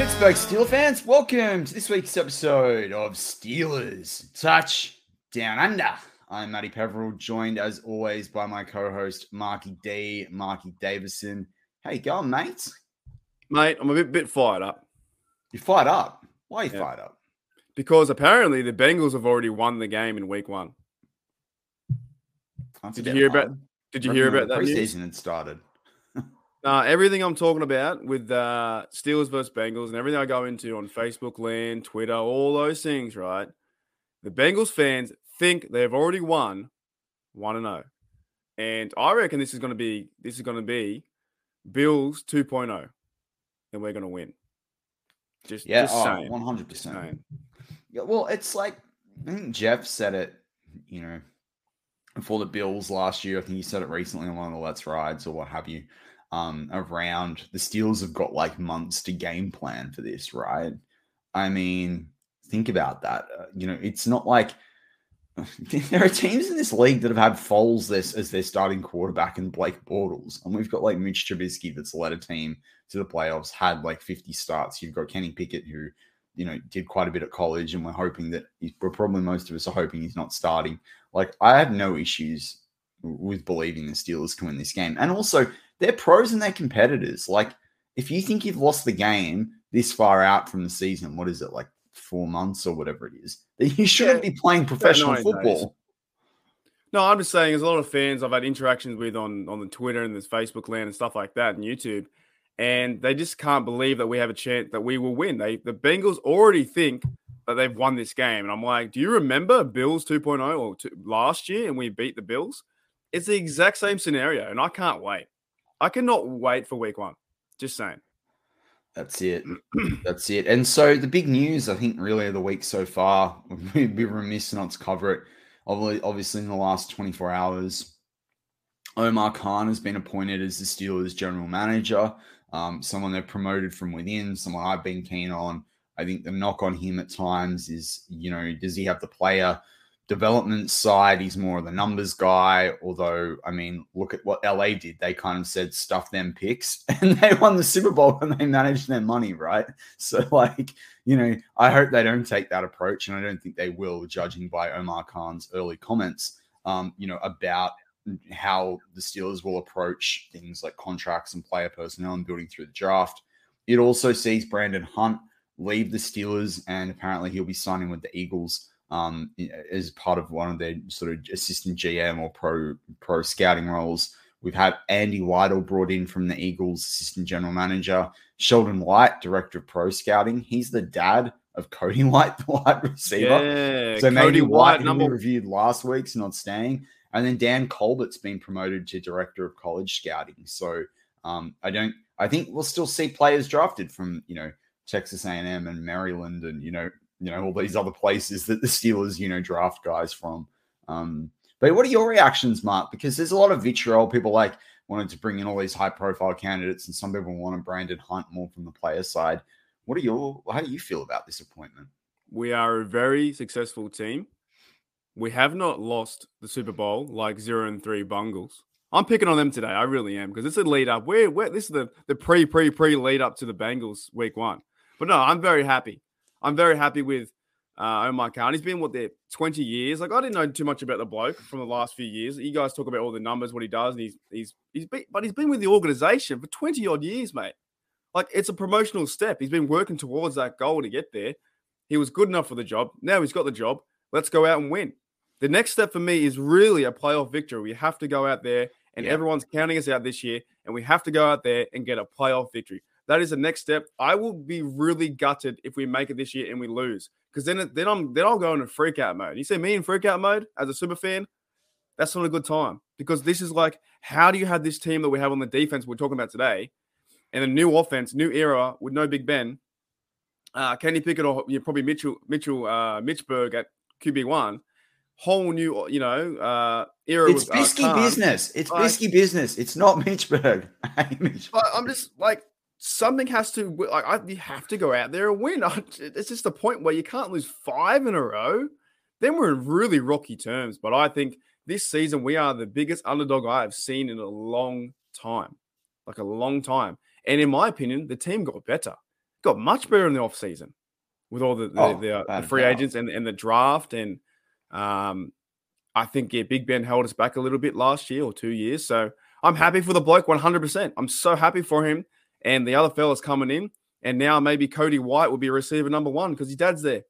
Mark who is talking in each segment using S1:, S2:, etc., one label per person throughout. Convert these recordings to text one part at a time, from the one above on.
S1: Pittsburgh Steelers fans, welcome to this week's episode of Steelers Touch Down Under. I'm Matty Peverell, joined as always by my co-host Marky D, Marky Davison. How you going, mate?
S2: Mate, I'm a bit, bit fired up.
S1: You fired up? Why are you
S2: Yeah.
S1: fired up?
S2: Because apparently the Bengals have already won the game in week one. Did you hear about
S1: hard.
S2: did you hear about that news?
S1: Preseason had started.
S2: Uh, everything I'm talking about with uh, Steelers versus Bengals and everything I go into on Facebook land, Twitter, all those things, right? The Bengals fans think they've already won 1 and 0. And I reckon this is going to be this is going to be Bills 2.0 and we're going to win. Just
S1: Yeah,
S2: just
S1: oh,
S2: saying.
S1: 100%.
S2: Just saying.
S1: Yeah, well, it's like I think Jeff said it, you know, before the Bills last year. I think he said it recently on one of the Let's Rides or what have you. Um, around the Steelers have got like months to game plan for this, right? I mean, think about that. Uh, you know, it's not like there are teams in this league that have had Foles this as their starting quarterback and Blake Bortles, and we've got like Mitch Trubisky that's led a team to the playoffs, had like 50 starts. You've got Kenny Pickett who you know, did quite a bit at college, and we're hoping that we're probably most of us are hoping he's not starting. Like, I have no issues with believing the Steelers can win this game. And also, they're pros and they're competitors. Like, if you think you've lost the game this far out from the season, what is it, like four months or whatever it is, then you shouldn't be playing professional
S2: days.
S1: football.
S2: No, I'm just saying, there's a lot of fans I've had interactions with on on the Twitter and this Facebook land and stuff like that and YouTube, and they just can't believe that we have a chance that we will win. They the Bengals already think that they've won this game, and I'm like, do you remember Bills 2.0 or two, last year and we beat the Bills? It's the exact same scenario, and I can't wait. I cannot wait for Week One. Just saying.
S1: That's it. That's it. And so the big news, I think, really of the week so far, we'd be remiss not to cover it. Obviously, in the last 24 hours, Omar Khan has been appointed as the Steelers general manager. Um, someone they've promoted from within, someone I've been keen on. I think the knock on him at times is, you know, does he have the player development side? He's more of the numbers guy. Although, I mean, look at what LA did. They kind of said stuff them picks and they won the Super Bowl and they managed their money, right? So, like, you know, I hope they don't take that approach. And I don't think they will, judging by Omar Khan's early comments, um, you know, about how the Steelers will approach things like contracts and player personnel and building through the draft. It also sees Brandon Hunt leave the Steelers, and apparently he'll be signing with the Eagles um, as part of one of their sort of assistant GM or pro pro scouting roles. We've had Andy Lytle brought in from the Eagles, assistant general manager. Sheldon White, director of pro scouting. He's the dad of Cody White, the wide receiver.
S2: Yeah,
S1: So maybe
S2: Cody
S1: White, who
S2: number
S1: we reviewed last week's not staying, and then Dan Colbert's been promoted to director of college scouting. So um, I don't. I think we'll still see players drafted from you know Texas A&M and Maryland, and you know you know all these other places that the Steelers you know draft guys from. Um, but what are your reactions, Mark? Because there's a lot of vitriol. People like wanted to bring in all these high profile candidates, and some people want wanted Brandon Hunt more from the player side. What are your? How do you feel about this appointment?
S2: We are a very successful team. We have not lost the Super Bowl like zero and three Bungles. I'm picking on them today. I really am because it's a lead up. We're, we're this is the the pre pre pre lead up to the Bengals week one. But no, I'm very happy. I'm very happy with uh, Omar Khan. He's been what there 20 years. Like I didn't know too much about the bloke from the last few years. You guys talk about all the numbers, what he does, and he's he's he's been, but he's been with the organization for 20 odd years, mate. Like it's a promotional step. He's been working towards that goal to get there. He was good enough for the job. Now he's got the job. Let's go out and win. The next step for me is really a playoff victory. We have to go out there, and
S1: Yeah.
S2: everyone's counting us out this year, and we have to go out there and get a playoff victory. That is the next step. I will be really gutted if we make it this year and we lose, because then then I'm then I'll go into freak out mode. You see me in freak out mode as a super fan. That's not a good time because this is like, how do you have this team that we have on the defense we're talking about today, and a new offense, new era with no Big Ben, uh, Kenny Pickett or you know, probably Mitchell Mitchell uh, Mitchberg at QB one, whole new you know uh, era.
S1: It's
S2: with, uh,
S1: bisky
S2: Khan.
S1: business. It's
S2: Like-
S1: bisky business. It's not Mitchberg. Hey, Mitch.
S2: But I'm just like something has to like I, you have to go out there and win. I- It's just a point where you can't lose five in a row. Then we're in really rocky terms. But I think this season we are the biggest underdog I have seen in a long time, like a long time. And in my opinion, the team got better, got much better in the off season with all the the,
S1: Oh,
S2: the, uh, the free agents and, and the draft and um. I think yeah, Big Ben held us back a little bit last year or two years. So I'm happy for the bloke 100%. I'm so happy for him and the other fellas coming in. And now maybe Cody White will be receiver number one because his dad's there.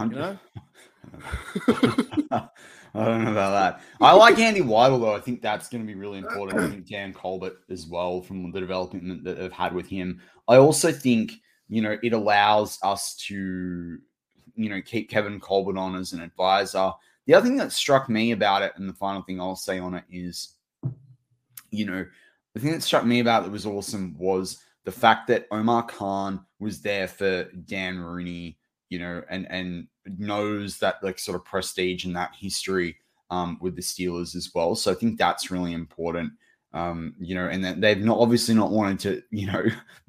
S2: You know?
S1: I don't know about that. I like Andy Weidl though. I think that's going to be really important. I think Dan Colbert as well from the development that they've had with him. I also think you know it allows us to you know keep Kevin Colbert on as an advisor. The other thing that struck me about it, and the final thing I'll say on it is, you know, the thing that struck me about it was awesome was the fact that Omar Khan was there for Dan Rooney you know, and and knows that like sort of prestige and that history um, with the Steelers as well. So I think that's really important. Um, you know, and that they've not obviously not wanted to, you know,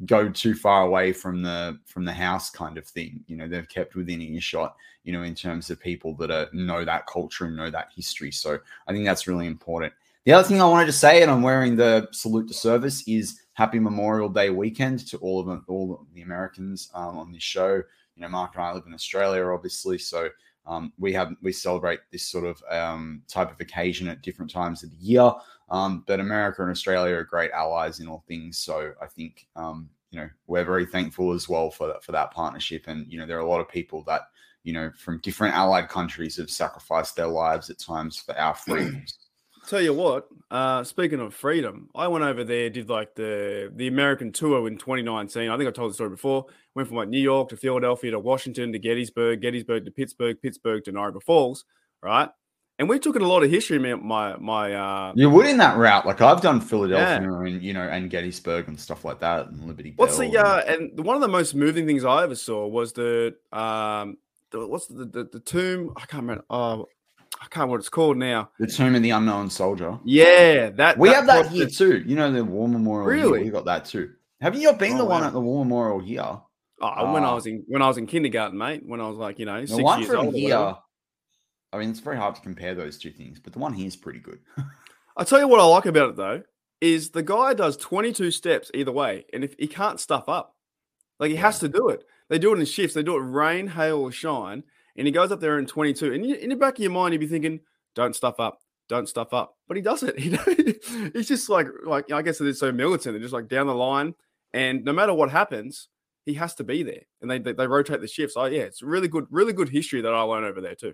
S1: go too far away from the from the house kind of thing. You know, they've kept within earshot, you know, in terms of people that are, know that culture and know that history. So I think that's really important. The other thing I wanted to say, and I'm wearing the salute to service, is Happy Memorial Day weekend to all of them, all of the Americans um, on this show you know, Mark and I live in Australia, obviously, so um, we have we celebrate this sort of um, type of occasion at different times of the year. Um, but America and Australia are great allies in all things, so I think um, you know we're very thankful as well for that for that partnership. And you know, there are a lot of people that you know from different allied countries have sacrificed their lives at times for our freedoms.
S2: Tell you what, uh, speaking of freedom, I went over there, did like the the American tour in 2019. I think I told the story before. Went from like New York to Philadelphia to Washington to Gettysburg, Gettysburg to Pittsburgh, Pittsburgh to Niagara Falls, right? And we took in a lot of history. My my uh,
S1: you would in that route, like I've done Philadelphia and you know and Gettysburg and stuff like that, and Liberty.
S2: What's
S1: Bell
S2: the
S1: and-
S2: uh, and one of the most moving things I ever saw was the um the, what's the, the the tomb? I can't remember. Oh, I can't remember what it's called now.
S1: the Tomb of the Unknown Soldier?
S2: Yeah, that
S1: We have that here
S2: the-
S1: too. You know the War Memorial.
S2: Really?
S1: we got that too. Have you not been
S2: Oh,
S1: the one
S2: wow.
S1: at the War Memorial here?
S2: Oh, when I
S1: Ah.
S2: was in when I was in kindergarten, mate. When I was like you know
S1: The
S2: six
S1: one
S2: years
S1: from
S2: old.
S1: here.
S2: whatever.
S1: I mean, it's very hard to compare those two things, but the one here is pretty good.
S2: I tell you what I like about it though is the guy does 22 steps either way, and if he can't stuff up, like he has to do it. They do it in shifts. They do it rain, hail, or shine, and he goes up there in 22. And in the back of your mind, you'd be thinking, "Don't stuff up, don't stuff up," but he does it. He, he's just like, like I guess it's so militant. They're just like down the line, and no matter what happens, he has to be there. And they they, they rotate the shifts. Oh yeah, it's really good, really good history that I learned over there too.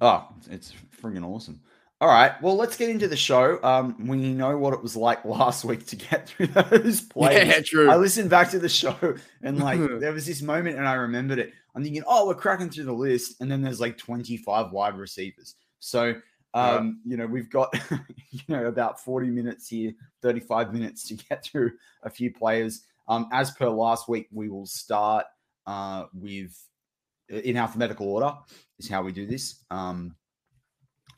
S1: Oh, it's, it's friggin' awesome. All right, well, let's get into the show. Um, we know what it was like last week to get through those plays.
S2: Yeah, true.
S1: I listened back to the show and like there was this moment and I remembered it. I'm thinking, oh, we're cracking through the list, and then there's like 25 wide receivers. So um, you know, we've got you know about 40 minutes here, 35 minutes to get through a few players. Um, as per last week, we will start uh with in alphabetical order is how we do this. Um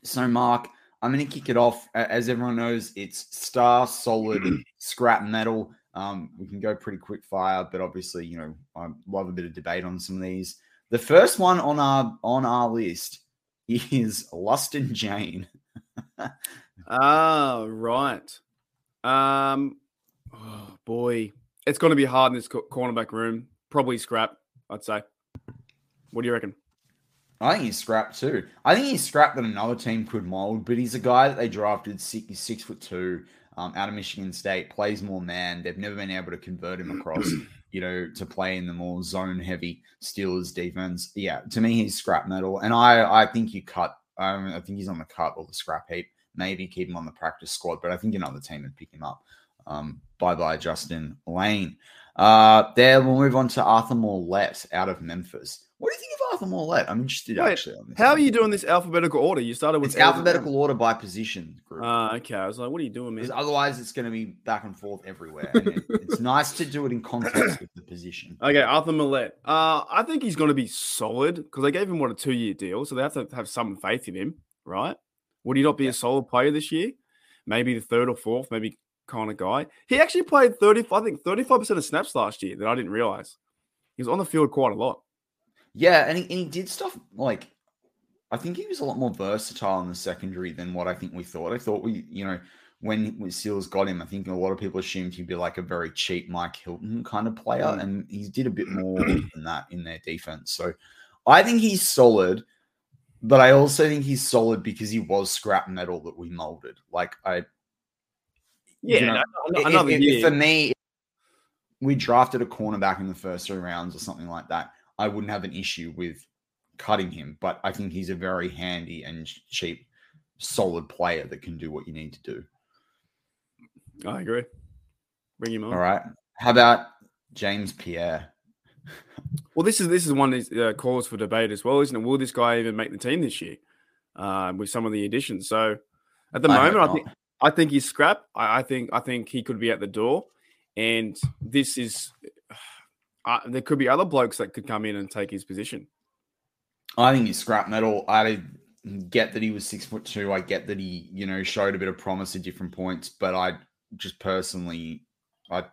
S1: so Mark, I'm going to kick it off. As everyone knows, it's star, solid, scrap metal. Um, we can go pretty quick fire, but obviously, you know, I love a bit of debate on some of these. The first one on our on our list is Lustin Jane.
S2: Ah, right. Um, oh boy, it's going to be hard in this co- cornerback room. Probably scrap, I'd say. What do you reckon?
S1: I think he's scrapped too. I think he's scrapped that another team could mold, but he's a guy that they drafted six, he's six foot two, um, out of Michigan State, plays more man. They've never been able to convert him across, you know, to play in the more zone heavy Steelers defense. Yeah, to me, he's scrap metal, and I I think you cut. Um, I think he's on the cut or the scrap heap. Maybe keep him on the practice squad, but I think another team would pick him up. Um, bye bye, Justin Layne. Uh, there we'll move on to Arthur Maulet out of Memphis. What do you think of Arthur Maulet? I'm interested
S2: Wait,
S1: actually on this.
S2: How are you doing this alphabetical order? You started with
S1: It's alphabetical order by position group.
S2: Uh, okay, I was like, what are you doing, man?
S1: Otherwise, it's going to be back and forth everywhere. And it- it's nice to do it in context with the position.
S2: Okay, Arthur Maulet. Uh, I think he's going to be solid because they gave him what a two-year deal, so they have to have some faith in him, right? Would he not be a solid player this year? Maybe the third or fourth, maybe kind of guy. He actually played thirty, I think, thirty-five percent of snaps last year that I didn't realize. He was on the field quite a lot.
S1: Yeah, and he, and he did stuff like I think he was a lot more versatile in the secondary than what I think we thought. I thought we, you know, when when Seals got him, I think a lot of people assumed he'd be like a very cheap Mike Hilton kind of player,
S2: Mm.
S1: and he did a bit more than that in their defense. So I think he's solid, but I also think he's solid because he was scrap metal that we molded. Like I,
S2: Yeah,
S1: you know,
S2: no,
S1: if- if- if for me, we drafted a cornerback in the first three rounds or something like that. I wouldn't have an issue with cutting him, but I think he's a very handy and cheap, solid player that can do what you need to do.
S2: I agree. Bring him on.
S1: All right. How about James Pierre?
S2: Well, this is this is one that uh, calls for debate as well, isn't it? Will this guy even make the team this year uh, with some of the additions? So, at the
S1: I
S2: moment, I think I think he's scrap. I, I think I think he could be at the door, and this is uh, there could be other blokes that could come in and take his position.
S1: I think he's scrap metal. I get that he was six foot two. I get that he, you know, showed a bit of promise at different points, but I just personally, I,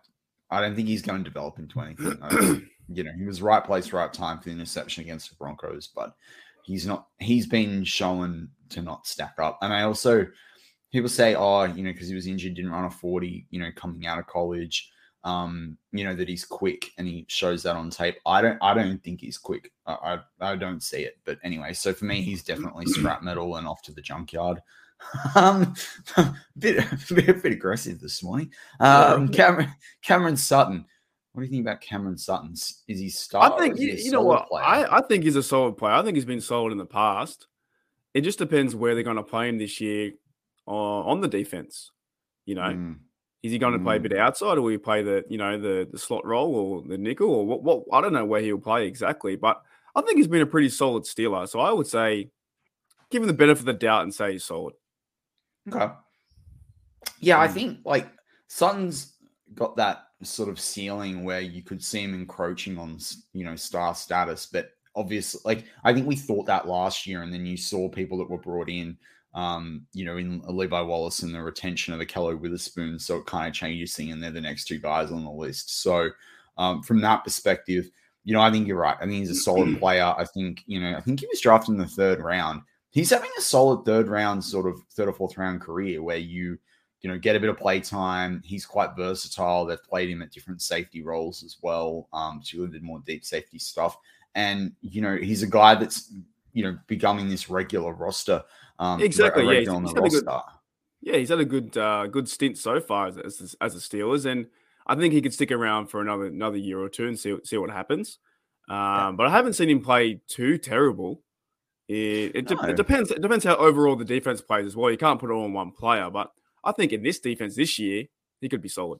S1: I don't think he's going to develop into anything. I- you know, he was right place, right time for the interception against the Broncos, but he's not. He's been shown to not stack up. And I also, people say, oh, you know, because he was injured, didn't run a forty, you know, coming out of college. Um, you know that he's quick, and he shows that on tape. I don't, I don't think he's quick. I, I, I don't see it. But anyway, so for me, he's definitely scrap metal and off to the junkyard. Um, bit, bit, bit aggressive this morning. Um, Cameron, Cameron Sutton. What do you think about Cameron Sutton's? Is he star?
S2: I think you, you know what
S1: player?
S2: I, I think he's a solid player. I think he's been solid in the past. It just depends where they're going to play him this year uh, on the defense. You know,
S1: Mm.
S2: Is he going to play a
S1: Mm.
S2: bit outside, or will he play the you know the the slot role or the nickel, or what? What I don't know where he'll play exactly, but I think he's been a pretty solid stealer. So I would say, give him the benefit of the doubt and say he's solid.
S1: Okay. Yeah, I
S2: Mm.
S1: think like Sutton's got that sort of ceiling where you could see him encroaching on you know star status, but obviously, like I think we thought that last year, and then you saw people that were brought in, um, you know, in Levi Wallace and the retention of Ahkello Witherspoon, so it kind of changes things, and they're the next two guys on the list. So, um, from that perspective, you know, I think you're right. I think he's a solid player. I think you know, I think he was drafted in the third round. He's having a solid third round, sort of third or fourth round career where you you know, get a bit of play time. He's quite versatile. They've played him at different safety roles as well, um, particularly the more deep safety stuff. And you know, he's a guy that's you know becoming this regular roster. Um, re-
S2: Exactly, yeah, he's- he's had a good- Yeah, he's had a good uh, good stint so far as as, as the Steelers, and I think he could stick around for another another year or two and see see what happens. Um, But I haven't seen him play too terrible. It, it, de-
S1: No.
S2: it depends. It depends how overall the defense plays as well. You can't put it all on one player, but I think in this defense this year he could be solid.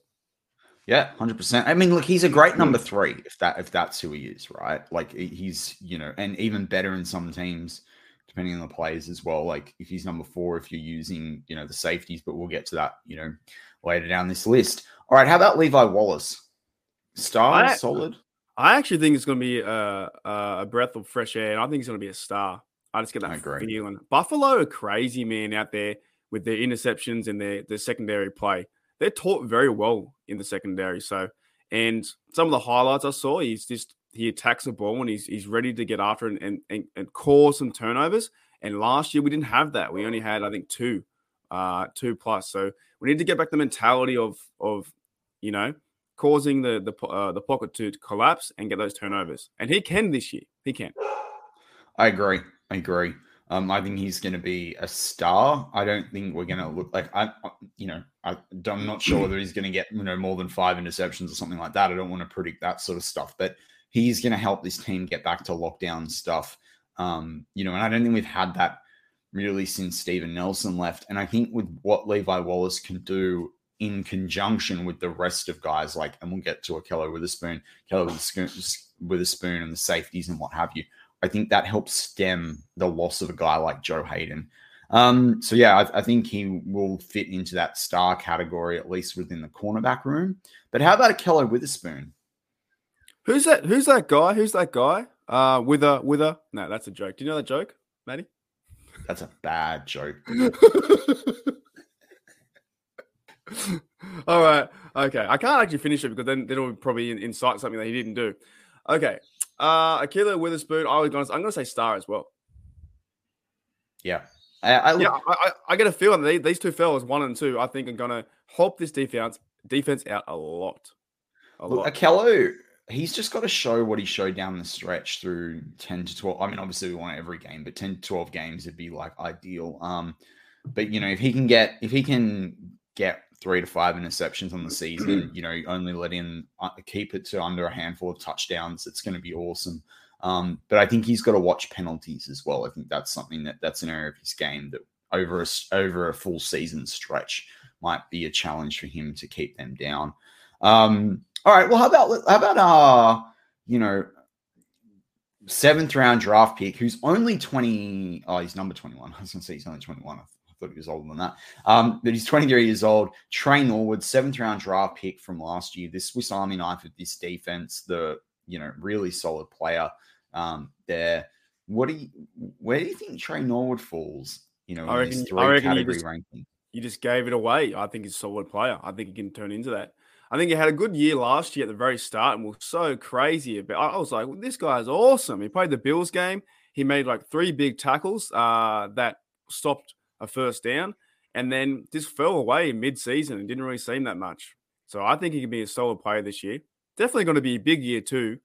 S1: Yeah, hundred percent. I mean, look, he's a great number three if that if that's who he is, right? Like he's you know, and even better in some teams, depending on the players as well. Like if he's number four, if you're using you know the safeties, but we'll get to that you know later down this list. All right, how about Levi Wallace? Star,
S2: I-
S1: solid.
S2: I actually think it's going to be a, a breath of fresh air, and I think he's going to be a star. I just get that feeling. Buffalo are crazy, man, out there with their interceptions and their their secondary play. They're taught very well in the secondary. So, and some of the highlights I saw, he's just he attacks the ball and he's he's ready to get after it and and, and cause some turnovers. And last year we didn't have that. We only had I think two, uh, two plus. So we need to get back the mentality of of you know causing the the uh, the pocket to collapse and get those turnovers. And he can this year. He can.
S1: I agree. I agree. Um, I think he's going to be a star. I don't think we're going to look like I, you know, I, I'm not sure whether he's going to get you know more than five interceptions or something like that. I don't want to predict that sort of stuff, but he's going to help this team get back to lockdown stuff. Um, you know, and I don't think we've had that really since Steven Nelson left. And I think with what Levi Wallace can do in conjunction with the rest of guys like, and we'll get to a Keller with a spoon, Keller with a spoon, with a spoon, and the safeties and what have you. I think that helps stem the loss of a guy like Joe Haden. Um, so yeah, I, I, think he will fit into that star category at least within the cornerback room. But how about Ahkello Witherspoon?
S2: Who's that? Who's that guy? Who's that guy? Uh, with a with a no, that's a joke. Do you know that joke, Matty?
S1: That's a bad joke.
S2: All right. Okay. I can't actually finish it because then, then it'll probably incite something that he didn't do. Okay. Uh Ahkello Witherspoon, I was gonna I'm gonna say star as well.
S1: Yeah.
S2: I, I yeah, I, I, I, get a feeling that these two fellas, one and two, I think are gonna help this defense defense out a lot.
S1: A Look, lot. He's just got to show what he showed down the stretch through 10 to 12. I mean, obviously we want every game, but 10 to 12 games would be like ideal. Um, but you know, if he can get if he can get three to five interceptions on the season, you know, only let in uh, keep it to under a handful of touchdowns, it's going to be awesome. Um, but I think he's got to watch penalties as well. I think that's something that that's an area of his game that over a, over a full season stretch might be a challenge for him to keep them down. Um, all right. Well, how about how about uh, you know, seventh round draft pick who's only 20 oh he's number 21 i was gonna say he's only 21 I thought he was older than that. Um, but he's 23 years old. Tre Norwood, seventh round draft pick from last year. This Swiss Army knife of this defense, the you know really solid player um, there. What do you? Where do you think Tre Norwood falls? You know,
S2: I reckon, I reckon you just, ranking. You just gave it away. I think he's a solid player. I think he can turn into that. I think he had a good year last year at the very start and was so crazy about. I was like, well, this is awesome. He played the Bills game. He made like three big tackles uh, that stopped a first down, and then just fell away mid-season and didn't really seem that much. So I think he can be a solid player this year. Definitely going to be a big year too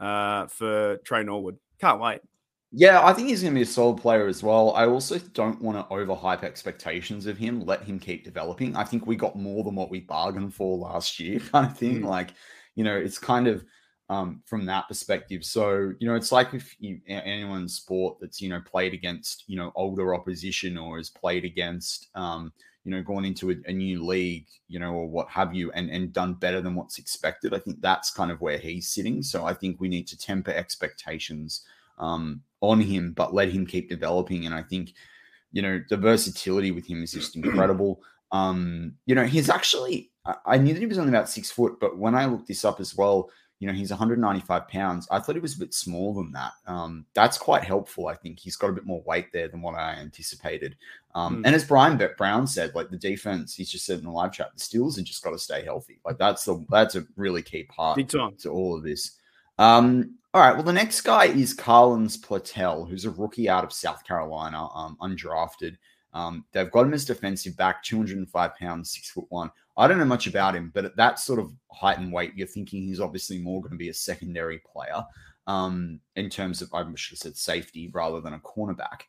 S2: uh, for Tre Norwood. Can't wait.
S1: Yeah, I think he's going to be a solid player as well. I also don't want to overhype expectations of him. Let him keep developing. I think we got more than what we bargained for last year, kind of thing. Mm. Like, you know, it's kind of um, from that perspective. So, you know, it's like if you, anyone's sport that's, you know, played against, you know, older opposition or has played against, um, you know, gone into a, a, new league, you know, or what have you, and, and done better than what's expected. I think that's kind of where he's sitting. So I think we need to temper expectations um, on him, but let him keep developing. And I think, you know, the versatility with him is just incredible. Um, you know, he's actually, I, knew that he was only about six foot, but when I looked this up as well, you know, he's 195 pounds. I thought he was a bit smaller than that. Um, that's quite helpful. I think he's got a bit more weight there than what I anticipated. Um, mm. And as Brian Brown said, like the defense, he's just said in the live chat, the Steelers have just got to stay healthy. Like that's the that's a really key part to all of this. Um, all right. Well, the next guy is Carlins Platel, who's a rookie out of South Carolina, um, undrafted. Um, they've got him as defensive back, 205 pounds, six foot one. I don't know much about him, but at that sort of height and weight, you're thinking he's obviously more going to be a secondary player um, in terms of, I should have said safety rather than a cornerback.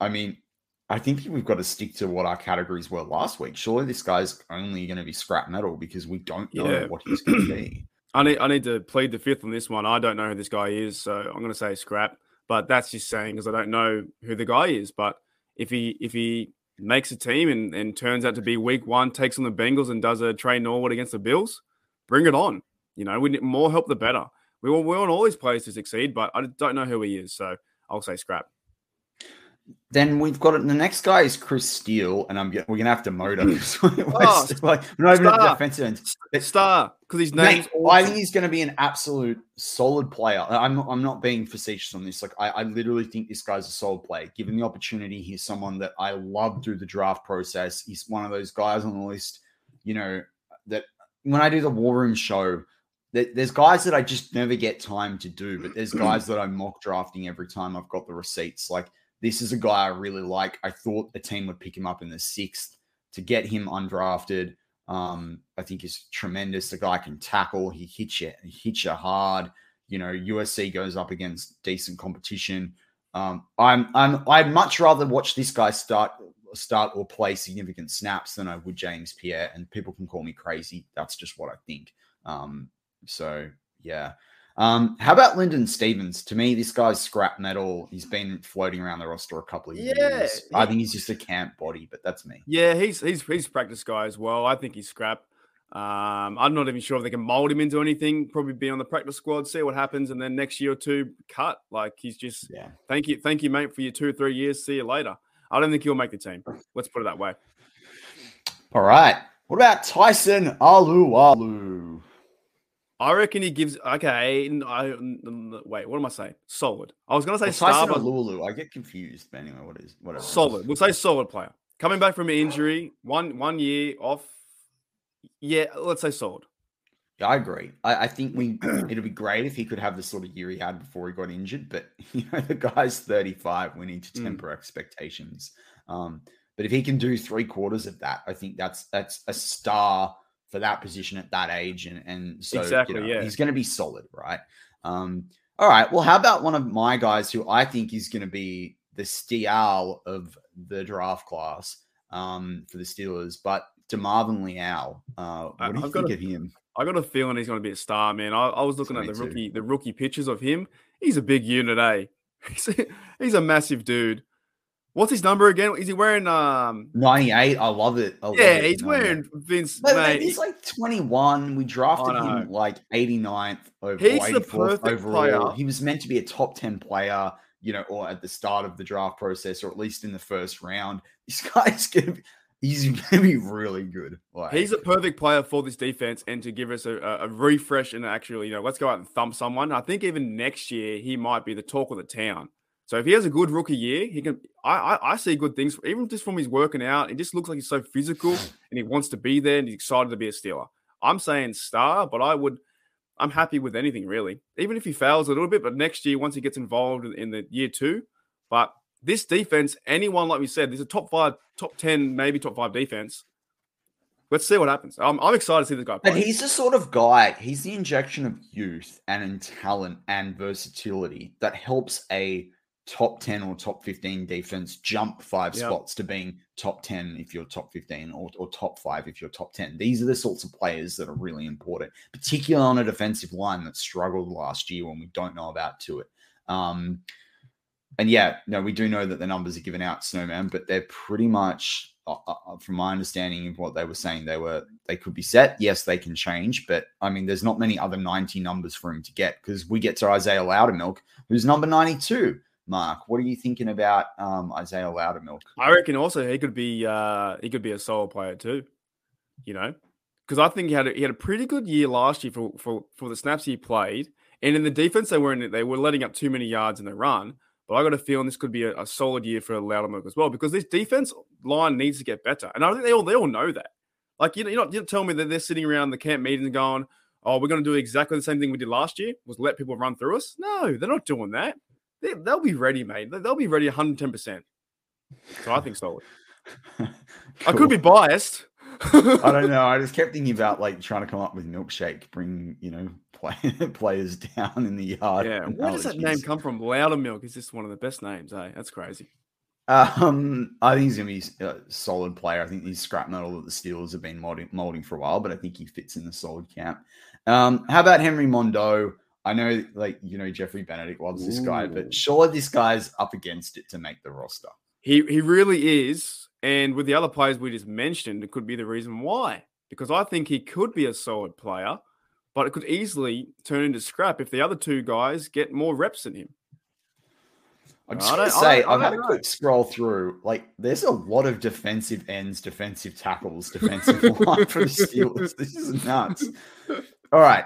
S1: I mean, I think we've got to stick to what our categories were last week. Surely this guy's only going to be scrap metal because we don't know yeah. what he's going to be.
S2: I need I need to plead the fifth on this one. I don't know who this guy is, so I'm going to say scrap. But that's just saying because I don't know who the guy is. But if he if he makes a team and, and turns out to be week one, takes on the Bengals and does a Tre Norwood against the Bills, bring it on. You know, we need more help the better. We want, we want all these players to succeed, but I don't know who he is. So I'll say scrap.
S1: Then we've got it. The next guy is Chris Steele, and I'm we're gonna have to motor. oh, like, not even
S2: star. defensive end. Star because his name.
S1: Awesome. I think he's going to be an absolute solid player. I'm not, I'm not being facetious on this. Like I, I literally think this guy's a solid player. Given the opportunity, he's someone that I love through the draft process. He's one of those guys on the list. You know that when I do the War Room show, there's guys that I just never get time to do, but there's guys that I'm mock drafting every time I've got the receipts. Like this is a guy I really like. I thought the team would pick him up in the sixth to get him undrafted. Um, I think is tremendous. The guy can tackle. He hits you. He hits you hard. You know, USC goes up against decent competition. Um, I'm I'm I'd much rather watch this guy start start or play significant snaps than I would James Pierre. And people can call me crazy. That's just what I think. Um, so yeah. Um, how about Linden Stephens? To me, this guy's scrap metal. He's been floating around the roster a couple of
S2: Yeah,
S1: years. I think he's just a camp body, but that's me.
S2: Yeah, he's he's he's a practice guy as well. I think he's scrap. Um, I'm not even sure if they can mold him into anything. Probably be on the practice squad, see what happens, and then next year or two, cut. Like he's just
S1: Yeah.
S2: thank you, thank you, mate, for your two or three years. See you later. I don't think he'll make the team. Let's put it that way.
S1: All right. What about Tyson Alualu?
S2: I reckon he gives okay. I, wait, what am I saying? Solid. I was gonna say star,
S1: Tyson
S2: but
S1: Alualu. I get confused, but anyway, what is whatever.
S2: solid. We'll say solid player. Coming back from an injury, one one year off. Yeah, let's say solid.
S1: Yeah, I agree. I, I think we it'd be great if he could have the sort of year he had before he got injured. But you know, the guy's 35. We need to
S2: Mm.
S1: temper expectations. Um, but if he can do three quarters of that, I think that's that's a star for that position at that age. And and so you
S2: Exactly,
S1: know,
S2: yeah.
S1: he's going to be solid, right? Um, all right. Well, how about one of my guys who I think is going to be the Stial of the draft class um, for the Steelers, but Demarvin Leal. Uh, what do you
S2: I've
S1: think
S2: a-
S1: of him?
S2: I got a feeling he's going to be a star, man. I, I was looking at the rookie, the rookie pictures of him. He's a big unit, eh? He's a, he's a massive dude. What's his number again? Is he wearing? Um,
S1: 98. I love it. I love
S2: yeah,
S1: it,
S2: he's
S1: 98.
S2: wearing Vince.
S1: But,
S2: mate,
S1: he's like 21. We drafted him like 89th over
S2: He's the perfect
S1: overall.
S2: player.
S1: He was meant to be a top 10 player, you know, or at the start of the draft process, or at least in the first round. This guy's gonna be he's gonna be really good. Like
S2: He's a perfect player for this defense and to give us a, a a refresh and actually, you know, let's go out and thump someone. I think even next year he might be the talk of the town. So if he has a good rookie year, he can. I I, I see good things even just from his working out. It just looks like he's so physical and he wants to be there and he's excited to be a Steeler. I'm saying star, but I would. I'm happy with anything really, even if he fails a little bit. But next year, once he gets involved in, in the year two, but this defense, anyone like we said, there's a top five, top ten, maybe top five defense. Let's see what happens. I'm, I'm excited to see this guy play.
S1: But he's the sort of guy, he's the injection of youth and in talent and versatility that helps a top 10 or top 15 defense jump five
S2: Yeah.
S1: spots to being top 10 if you're top 15 or, or top five if you're top 10. These are the sorts of players that are really important, particularly on a defensive line that struggled last year when we don't know about to it. Um, and yeah, no, we do know that the numbers are given out, Snowman, but they're pretty much, uh, uh, from my understanding of what they were saying, they were they could be set. Yes, they can change, but I mean, there's not many other 90 numbers for him to get because we get to Isaiah Loudermilk, who's number 92. Mark, what are you thinking about um, Isaiah Loudermilk?
S2: I reckon also he could be uh he could be a solo player too. You know, because I think he had a, he had a pretty good year last year for for for the snaps he played, and in the defense they weren't they were letting up too many yards in the run. But I got a feeling this could be a, a solid year for Loudermilk as well because this defense line needs to get better, and I think they all they all know that. Like you know, you're not you're telling me that they're sitting around the camp meetings going, "Oh, we're going to do exactly the same thing we did last year, was let people run through us." No, they're not doing that. They, they'll be ready, mate. They- They'll be ready 110. percent So I think solid. I could be biased.
S1: I don't know. I just kept thinking about like trying to come up with milkshake, bring you know play, players down in the yard.
S2: Yeah, where does that name come from? Louder Milk is just one of the best names. Eh? That's crazy.
S1: Um, I think he's gonna be a solid player. I think he's scrap metal that the Steelers have been molding, molding for a while, but I think he fits in the solid camp. Um, how about Henry Mondeaux? I know, like you know, Jeffrey Benedict loves this guy, but surely this guy's up against it to make the roster.
S2: He he really is. And with the other players we just mentioned, it could be the reason why. Because I think he could be a solid player, but it could easily turn into scrap if the other two guys get more reps than him.
S1: I'm just
S2: don't-
S1: gonna say,
S2: I
S1: I've had a quick scroll through. Like, there's a lot of defensive ends, defensive tackles, defensive line for the Steelers. This is nuts. All right.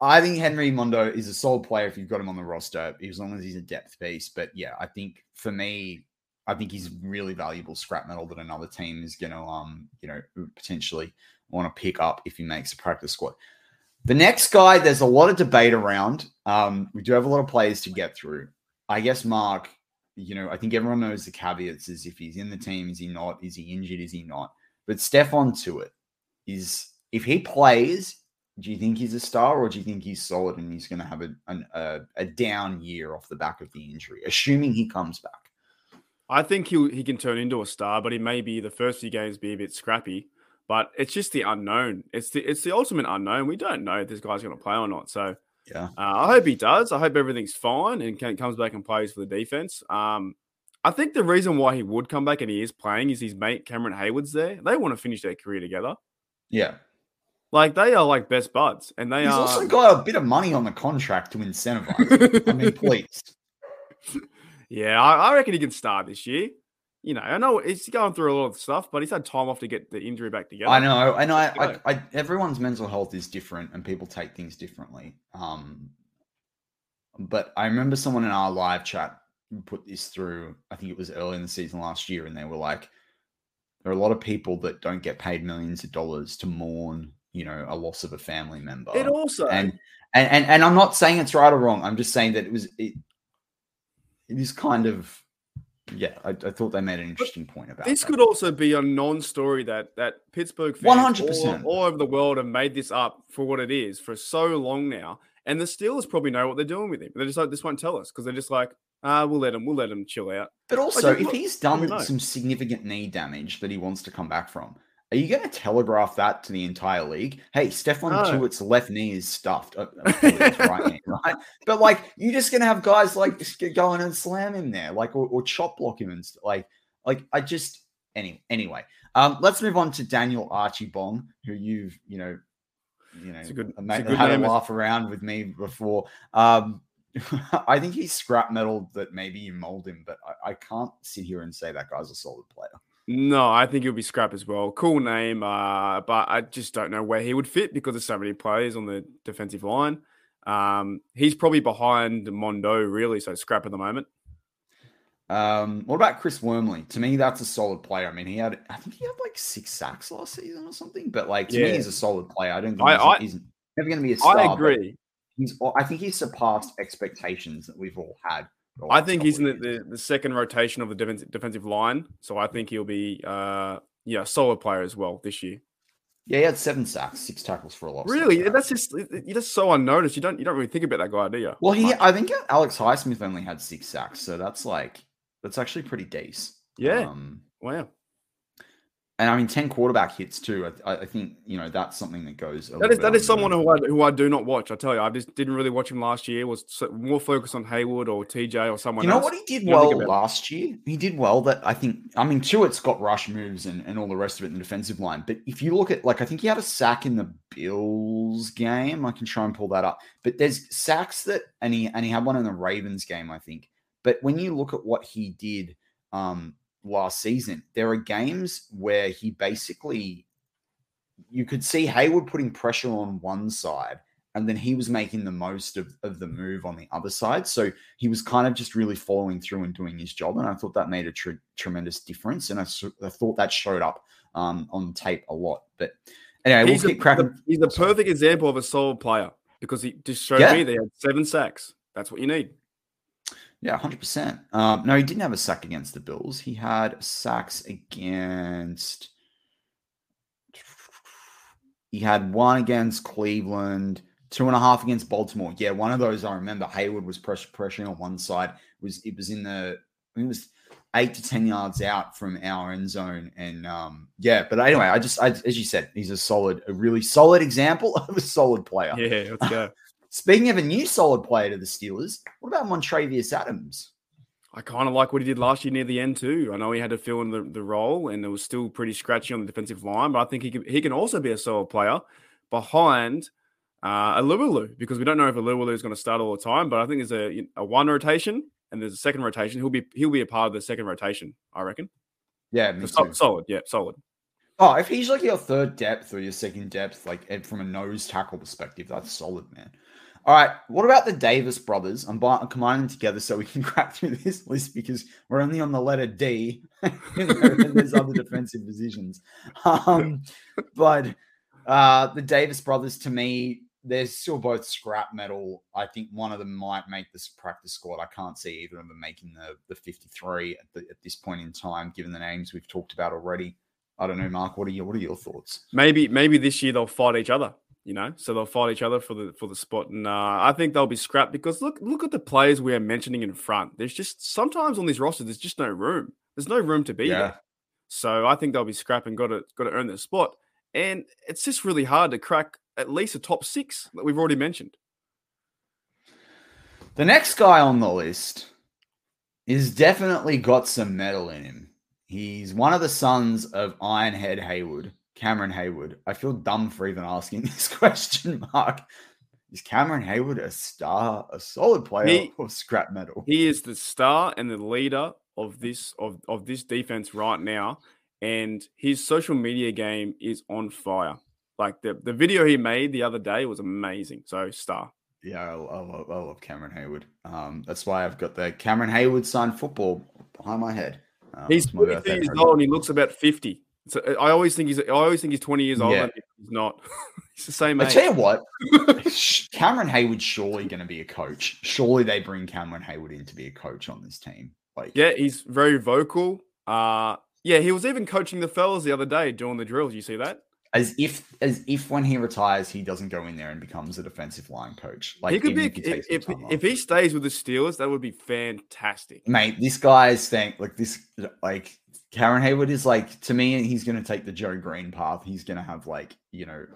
S1: I think Henry Mondeaux is a solid player if you've got him on the roster, as long as he's a depth piece. But yeah, I think for me, I think he's really valuable scrap metal that another team is going to, um, you know, potentially want to pick up if he makes a practice squad. The next guy, there's a lot of debate around. Um, we do have a lot of players to get through. I guess Mark, you know, I think everyone knows the caveats is if he's in the team, is he not? Is he injured? Is he not? But Stephon Tuitt is if he plays, do you think he's a star or do you think he's solid and he's going to have a, an, a a down year off the back of the injury, assuming he comes back?
S2: I think he he can turn into a star, but he may be the first few games be a bit scrappy. But it's just the unknown. It's the it's the ultimate unknown. We don't know if this guy's going to play or not. So
S1: Yeah.
S2: Uh, I hope he does. I hope everything's fine and can, comes back and plays for the defense. Um, I think the reason why he would come back and he is playing is his mate Cameron Heyward's there. They want to finish their career together.
S1: Yeah.
S2: Like they are like best buds, and they
S1: He's
S2: are.
S1: also got a bit of money on the contract to incentivize. I mean, please.
S2: Yeah, I, I, reckon he can start this year. You know, I know he's going through a lot of stuff, but he's had time off to get the injury back together.
S1: I know, and I, I, I, everyone's mental health is different, and people take things differently. Um, but I remember someone in our live chat put this through. I think it was early in the season last year, and they were like, "There are a lot of people that don't get paid millions of dollars to mourn, you know, a loss of a family member."
S2: It also
S1: and and and, and I'm not saying it's right or wrong. I'm just saying that it was it. It is kind of yeah, I, I, thought they made an interesting point about
S2: this.
S1: That.
S2: Could also be a non-story that that Pittsburgh fans 100%. All, all, over the world have made this up for what it is for so long now, and the Steelers probably know what they're doing with him. They're just like, this won't tell us because they're just like, ah, we'll let him, we'll let him chill out.
S1: But also, like, if he's done some significant knee damage that he wants to come back from, are you going to telegraph that to the entire league? Hey, Stephon no. Tuitt's left knee is stuffed. Uh, right, knee, right? But like, you're just going to have guys like go in and slam him there, like, or, or chop block him and like, like I just any anyway. Um, let's move on to Daniel Archibong, who you've you know, you know, it's a good, made, a good had name. a laugh around with me before. Um, I think he's scrap metal that maybe you mold him, but I, I can't sit here and say that guy's a solid player.
S2: No, I think he'll be scrap as well. Cool name, uh, but I just don't know where he would fit because there's so many players on the defensive line. Um, he's probably behind Mondeaux, really, so scrap at the moment.
S1: Um, what about Chris Wormley? To me, that's a solid player. I mean, he had, I think he had like six sacks last season or something, but like to yeah. me, he's a solid player. I don't think I, he's, I, he's, never going to be a star.
S2: I agree.
S1: He's, I think he's surpassed expectations that we've all had
S2: I think he's in the, the, the, second rotation of the defensive, defensive line, so I think he'll be uh yeah solid player as well this year.
S1: Yeah, he had seven sacks, six tackles for a loss.
S2: Really, that's just you're just so unnoticed. You don't you don't really think about that guy, do you?
S1: Well, he Much. I think Alex Highsmith only had six sacks, so that's like that's actually pretty decent.
S2: Yeah. Um, wow
S1: and I mean, ten quarterback hits too. I, I, think you know that's something that goes.
S2: that is that is someone who I, who I do not watch. I tell you, I just didn't really watch him last year. Was more focused on Heyward or TJ or someone.
S1: You know
S2: else.
S1: what he did well last year? He did well. That I think. I mean, Tuitt's got rush moves and, and all the rest of it in the defensive line. But if you look at like, I think he had a sack in the Bills game. I can try and pull that up. But there's sacks that, and he and he had one in the Ravens game, I think. But when you look at what he did, um, last season. There are games where he basically, you could see Heyward putting pressure on one side, and then he was making the most of, of the move on the other side. So he was kind of just really following through and doing his job. And I thought that made a tr- tremendous difference. And I, I, thought that showed up um, on tape a lot. But anyway, he's we'll keep a, cracking.
S2: He's a perfect example of a solid player because he just showed yeah. me they had seven sacks. That's what you need.
S1: Yeah, hundred um, percent. No, he didn't have a sack against the Bills. He had sacks against. He had one against Cleveland, two and a half against Baltimore. Yeah, one of those I remember. Heyward was pressure pressuring on one side. It was it was in the it was eight to ten yards out from our end zone, and um, yeah. But anyway, I just I, as you said, he's a solid, a really solid example of a solid player.
S2: Yeah, let's go.
S1: Speaking of a new solid player to the Steelers, what about Montravius Adams?
S2: I kind of like what he did last year near the end too. I know he had to fill in the, the role, and it was still pretty scratchy on the defensive line. But I think he can, he can also be a solid player behind uh, Alualu because we don't know if a Alualu is going to start all the time. But I think there's a, a one rotation and there's a second rotation. He'll be he'll be a part of the second rotation. I reckon.
S1: Yeah,
S2: so, solid. Yeah, solid.
S1: Oh, if he's like your third depth or your second depth, like from a nose tackle perspective, that's solid, man. All right. What about the Davis brothers? I'm, I'm combining them together so we can crack through this list because we're only on the letter D. there's other defensive positions. Um, but uh, the Davis brothers, to me, they're still both scrap metal. I think one of them might make this practice squad. I can't see either of them making the, the 53 at, the, at this point in time, given the names we've talked about already. I don't know, Mark. What are your What are your thoughts?
S2: Maybe Maybe this year they'll fight each other you know, so they'll fight each other for the for the spot, and uh, I think they'll be scrapped because look look at the players we are mentioning in front. There's just sometimes on these rosters there's just no room. There's no room to be yeah. there. So I think they'll be scrapped and got to got to earn their spot. And it's just really hard to crack at least a top six that we've already mentioned.
S1: The next guy on the list is definitely got some metal in him. He's one of the sons of Ironhead Heyward, Cameron Heyward. I feel dumb for even asking this question, Mark. Is Cameron Heyward a star, a solid player
S2: He-
S1: of scrap metal?
S2: He is the star and the leader of this of, of this defense right now, and his social media game is on fire. Like the, the video he made the other day was amazing. So star.
S1: Yeah, I, I, love, I love Cameron Heyward. Um, that's why I've got the Cameron Heyward signed football behind my head. Um,
S2: He's
S1: it's my
S2: 22
S1: birthday
S2: years old and he looks about 50. So uh, I always think he's I always think he's 20 years old.
S1: Yeah.
S2: He's not. he's the same
S1: I
S2: age.
S1: tell you what, Cameron Heyward's surely going to be a coach. Surely they bring Cameron Haywood in to be a coach on this team. Like,
S2: Yeah, he's very vocal. Uh yeah, he was even coaching the fellas the other day doing the drills. You see that?
S1: as if as if when he retires, he doesn't go in there and becomes a defensive line coach. Like,
S2: he could be
S1: if he takes
S2: if, if he stays with the Steelers, that would be fantastic.
S1: mate, this guy's saying like this, like Cameron Heyward is like to me, he's going to take the Joe Greene path. He's going to have like you know,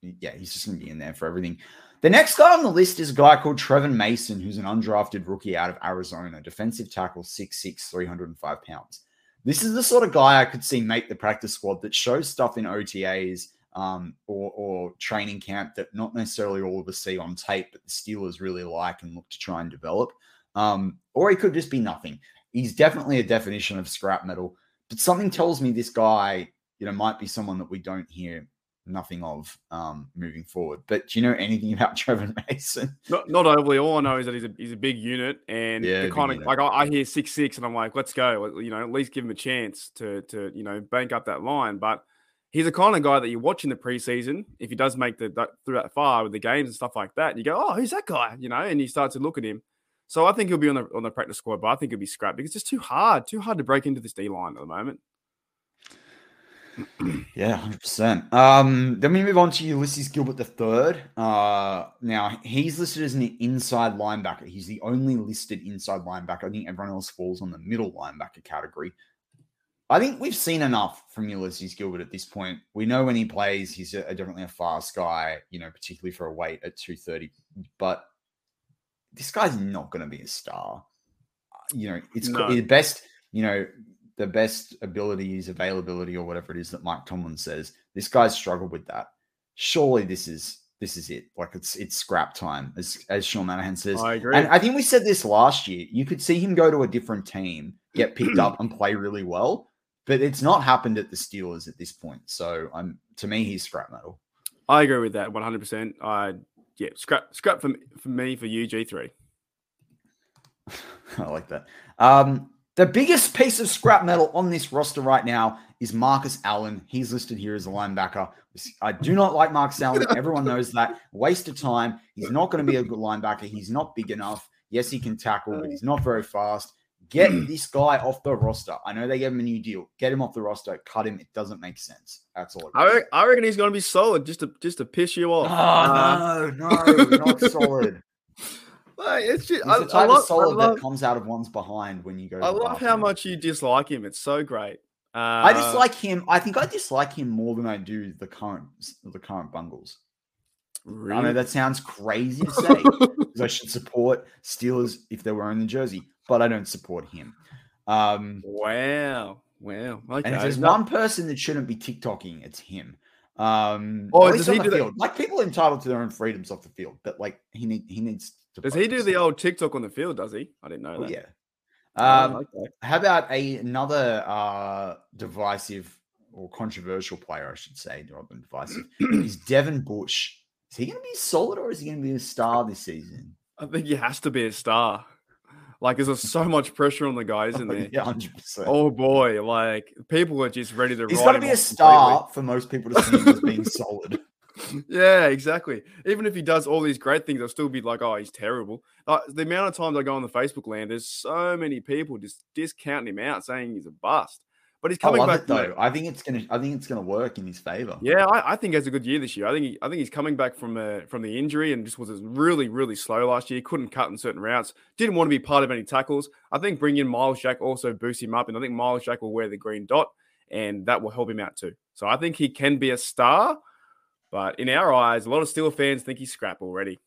S1: yeah, he's just going to be in there for everything. The next guy on the list is a guy called Trevor Mason, who's an undrafted rookie out of Arizona, defensive tackle, 6'6", 305 pounds. This is the sort of guy I could see make the practice squad that shows stuff in OTAs um, or, or training camp that not necessarily all of us see on tape, but the Steelers really like and look to try and develop. Um, or he could just be nothing. He's definitely a definition of scrap metal, but something tells me this guy, you know, might be someone that we don't hear nothing of um, moving forward. But do you know anything about Trevor Mason?
S2: Not, not overly. All I know is that he's a he's a big unit, and
S1: Yeah,
S2: the kind of
S1: unit.
S2: like I, I hear six six, and I'm like, let's go. You know, at least give him a chance to to you know bank up that line. But he's the kind of guy that you watch in the preseason. If he does make the that, through that far with the games and stuff like that, you go, oh, who's that guy? You know, and you start to look at him. So I think he'll be on the on the practice squad, but I think he'll be scrapped because it's too hard, too hard to break into this D line at the moment.
S1: Yeah, hundred percent. Um, then we move on to Ulysses Gilbert the third. Uh, now he's listed as an inside linebacker. He's the only listed inside linebacker. I think everyone else falls on the middle linebacker category. I think we've seen enough from Ulysses Gilbert at this point. We know when he plays, he's a, definitely a fast guy. You know, particularly for a weight at two thirty. But this guy's not going to be a star. Uh, You know, it's
S2: No.
S1: the best. You know, the best abilities, availability, or whatever it is that Mike Tomlin says. This guy's struggled with that. Surely this is this is it. Like it's it's scrap time, as as Sean Manahan says.
S2: I agree.
S1: And I think we said this last year. You could see him go to a different team, get picked up, and play really well. But it's not happened at the Steelers at this point. So I'm to me, he's scrap metal.
S2: I agree with that 100. percent I yeah, scrap scrap for for me for you G three.
S1: I like that. Um, the biggest piece of scrap metal on this roster right now is Marcus Allen. He's listed here as a linebacker. I do not like Marcus Allen. Everyone knows that. Waste of time. He's not going to be a good linebacker. He's not big enough. Yes, he can tackle, but he's not very fast. Get this guy off the roster. I know they gave him a new deal. Get him off the roster. Cut him. It doesn't make sense. That's all.
S2: I, re- I reckon he's going to be solid just to just to piss you off. Uh,
S1: Oh, no, no, not solid.
S2: like, it's just,
S1: He's
S2: I,
S1: the
S2: I
S1: type
S2: love,
S1: of solid
S2: love,
S1: that comes out of one's behind when you go.
S2: I love how much you dislike him. It's so great. Uh,
S1: I dislike him. I think I dislike him more than I do the current the current Bungles. I know that sounds crazy to say because I should support Steelers if they were in the jersey, but I don't support him. Um,
S2: wow. Wow. Okay.
S1: and if there's one person that shouldn't be TikToking, it's him. Um,
S2: Oh, does he do that-
S1: field. Like people entitled to their own freedoms off the field, but like he need he needs. To
S2: does he do the old TikTok on the field? Does he? I didn't know
S1: Oh,
S2: that.
S1: yeah.
S2: Oh,
S1: Um,
S2: okay.
S1: How about a, another uh, divisive or controversial player, I should say, rather than divisive, is Devin Bush. Is he going to be solid or is he going to be a star this season?
S2: I think he has to be a star. Like, there's so much pressure on the guy, isn't there?
S1: yeah, hundred percent.
S2: Oh boy, like people are just ready to.
S1: He's got to be a star for most people to see him as being solid.
S2: Yeah, exactly. Even if he does all these great things, I'll still be like, "Oh, he's terrible." Uh, the amount of times I go on the Facebook land, there's so many people just discounting him out, saying he's a bust. But he's coming back
S1: though. I think it's gonna. I think it's gonna work in his favor.
S2: Yeah, I, I think he has a good year this year. I think he, I think he's coming back from a, from the injury and just was really really slow last year. Couldn't cut in certain routes. Didn't want to be part of any tackles. I think bringing in Myles Jack also boosts him up, and I think Myles Jack will wear the green dot, and that will help him out too. So I think he can be a star, but in our eyes, a lot of Steel fans think he's scrap already.